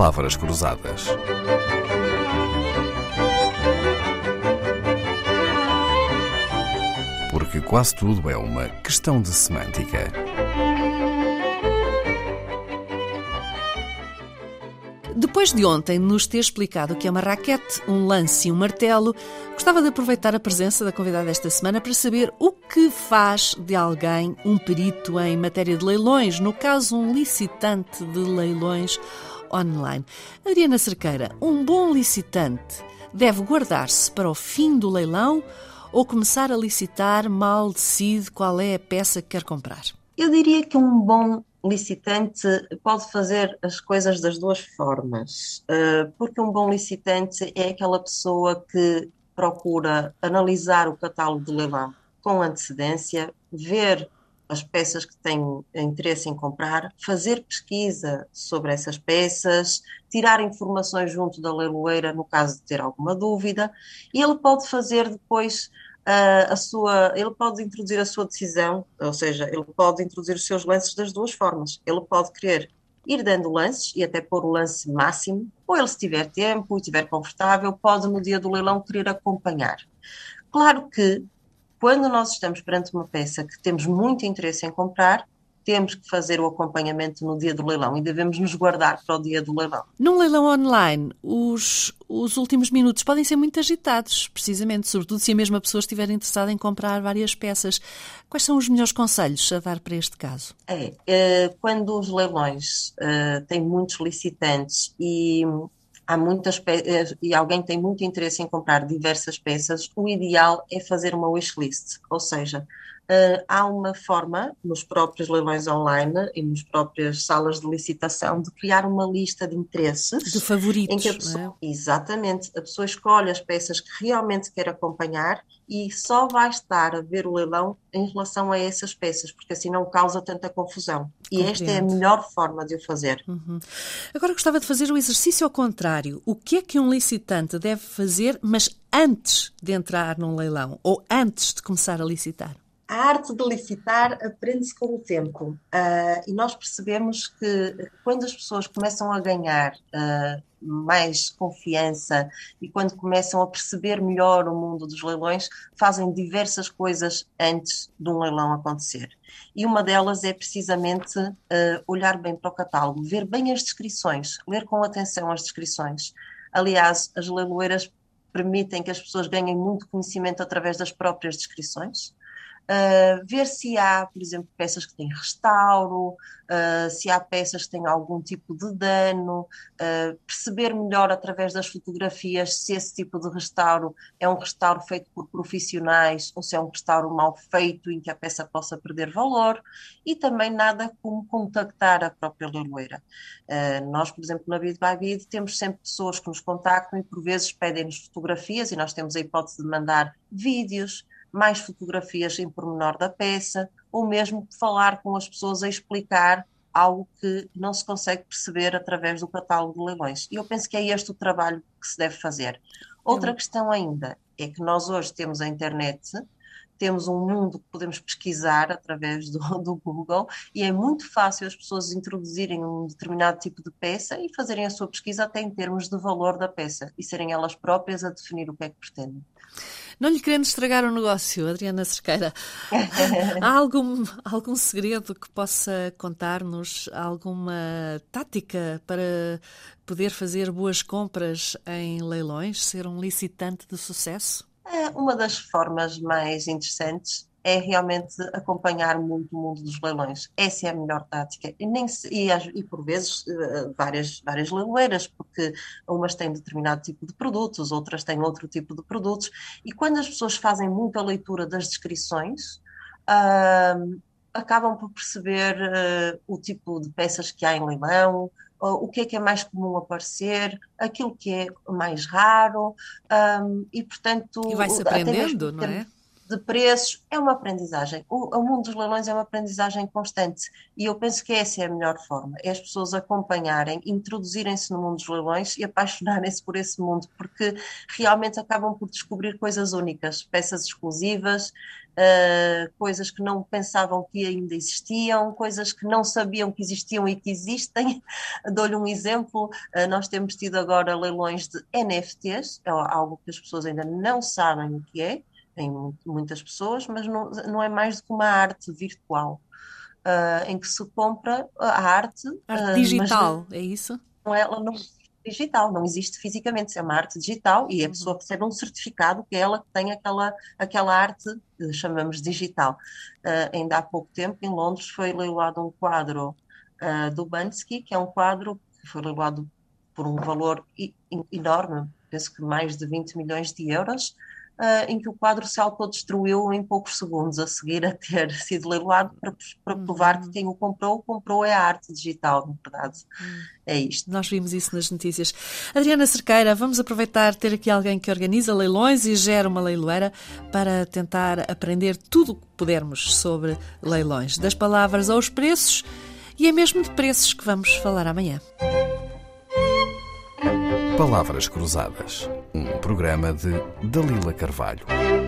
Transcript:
palavras cruzadas. Porque quase tudo é uma questão de semântica. Depois de ontem nos ter explicado o que é uma raquete, um lance e um martelo, gostava de aproveitar a presença da convidada esta semana para saber o que faz de alguém um perito em matéria de leilões, no caso, um licitante de leilões online. Adriana Cerqueira, um bom licitante deve guardar-se para o fim do leilão ou começar a licitar mal decide qual é a peça que quer comprar? Eu diria que um bom licitante pode fazer as coisas das duas formas, eh, porque um bom licitante é aquela pessoa que procura analisar o catálogo de leilão com antecedência, ver as peças que tem interesse em comprar, fazer pesquisa sobre essas peças, tirar informações junto da leiloeira no caso de ter alguma dúvida, e ele pode fazer depois a sua, ele pode introduzir a sua decisão, ou seja, ele pode introduzir os seus lances das duas formas. Ele pode querer ir dando lances e até pôr o lance máximo, ou ele, se tiver tempo e estiver confortável, pode no dia do leilão querer acompanhar. Claro que quando nós estamos perante uma peça que temos muito interesse em comprar, temos que fazer o acompanhamento no dia do leilão e devemos nos guardar para o dia do leilão. Num leilão online, os, os últimos minutos podem ser muito agitados, precisamente, sobretudo se a mesma pessoa estiver interessada em comprar várias peças. Quais são os melhores conselhos a dar para este caso? É, é quando os leilões é, têm muitos licitantes e há muitas eh, e alguém tem muito interesse em comprar diversas peças, o ideal é fazer uma wishlist, ou seja, uh, há uma forma nos próprios leilões online e nas próprias salas de licitação de criar uma lista de interesses. De favoritos. Em que a pessoa, é? Exatamente, a pessoa escolhe as peças que realmente quer acompanhar e só vai estar a ver o leilão em relação a essas peças, porque assim não causa tanta confusão. E Compreendo. esta é a melhor forma de o fazer. Uhum. Agora gostava de fazer o exercício ao contrário. O que é que um licitante deve fazer, mas antes de entrar num leilão ou antes de começar a licitar? A arte de licitar aprende-se com o tempo uh, e nós percebemos que quando as pessoas começam a ganhar uh, mais confiança e quando começam a perceber melhor o mundo dos leilões, fazem diversas coisas antes de um leilão acontecer. E uma delas é precisamente uh, olhar bem para o catálogo, ver bem as descrições, ler com atenção as descrições. Aliás, as leiloeiras permitem que as pessoas ganhem muito conhecimento através das próprias descrições uh, ver se há, por exemplo, peças que têm restauro, uh, se há peças que têm algum tipo de dano, uh, perceber melhor através das fotografias se esse tipo de restauro é um restauro feito por profissionais ou se é um restauro mal feito em que a peça possa perder valor e também nada como contactar a própria leiloeira. nós, por exemplo, na Bid by Bid temos sempre pessoas que nos contactam e por vezes pedem-nos fotografias e nós temos a hipótese de mandar vídeos, mais fotografias em pormenor da peça, ou mesmo falar com as pessoas a explicar algo que não se consegue perceber através do catálogo de leilões. E eu penso que é este o trabalho que se deve fazer. Outra questão ainda é que nós hoje temos a internet, temos um mundo que podemos pesquisar através do, do, Google e é muito fácil as pessoas introduzirem um determinado tipo de peça e fazerem a sua pesquisa até em termos de valor da peça e serem elas próprias a definir o que é que pretendem. Não lhe querendo estragar o negócio, Adriana Cerqueira, há algum, algum segredo que possa contar-nos? Alguma tática para poder fazer boas compras em leilões? Ser um licitante de sucesso? É uma das formas mais interessantes é realmente acompanhar muito o mundo dos leilões. Essa é a melhor tática. E, nem se, e, e, por vezes eh, várias, várias leiloeiras, porque umas têm determinado tipo de produtos, outras têm outro tipo de produtos. E quando as pessoas fazem muita leitura das descrições, uh, acabam por perceber uh, o tipo de peças que há em leilão, o que é que é mais comum aparecer, aquilo que é mais raro, um, e portanto. E vai-se aprendendo, não é? de preços, é uma aprendizagem. O, o, mundo dos leilões é uma aprendizagem constante e eu penso que essa é a melhor forma, é as pessoas acompanharem, introduzirem-se no mundo dos leilões e apaixonarem-se por esse mundo, porque realmente acabam por descobrir coisas únicas, peças exclusivas, uh, coisas que não pensavam que ainda existiam, coisas que não sabiam que existiam e que existem. Dou-lhe um exemplo: uh, nós temos tido agora leilões de NFTs, é algo que as pessoas ainda não sabem o que é, tem muitas pessoas, mas não, não é mais do que uma arte virtual. Uh, em que se compra a arte. Arte digital, é isso? Não é, ela não digital, não existe fisicamente, é uma arte digital e a uhum. pessoa recebe um certificado que é ela que tem aquela, aquela arte, chamamos digital. Uh, ainda há pouco tempo, em Londres, foi leiloado um quadro uh, do Bansky, que é um quadro que foi leiloado por um valor enorme, penso que mais de 20 milhões de euros, uh, em que o quadro se autodestruiu em poucos segundos a seguir a ter sido leiloado para, para uhum. provar que quem o comprou, comprou é a arte digital, na verdade. Uhum. É isto. Nós vimos isso nas notícias. Adriana Cerqueira, vamos aproveitar ter aqui alguém que organiza leilões e gera uma leiloeira para tentar aprender tudo o que pudermos sobre leilões, das palavras aos preços e é mesmo de preços que vamos falar amanhã. Palavras Cruzadas, um programa de Dalila Carvalho.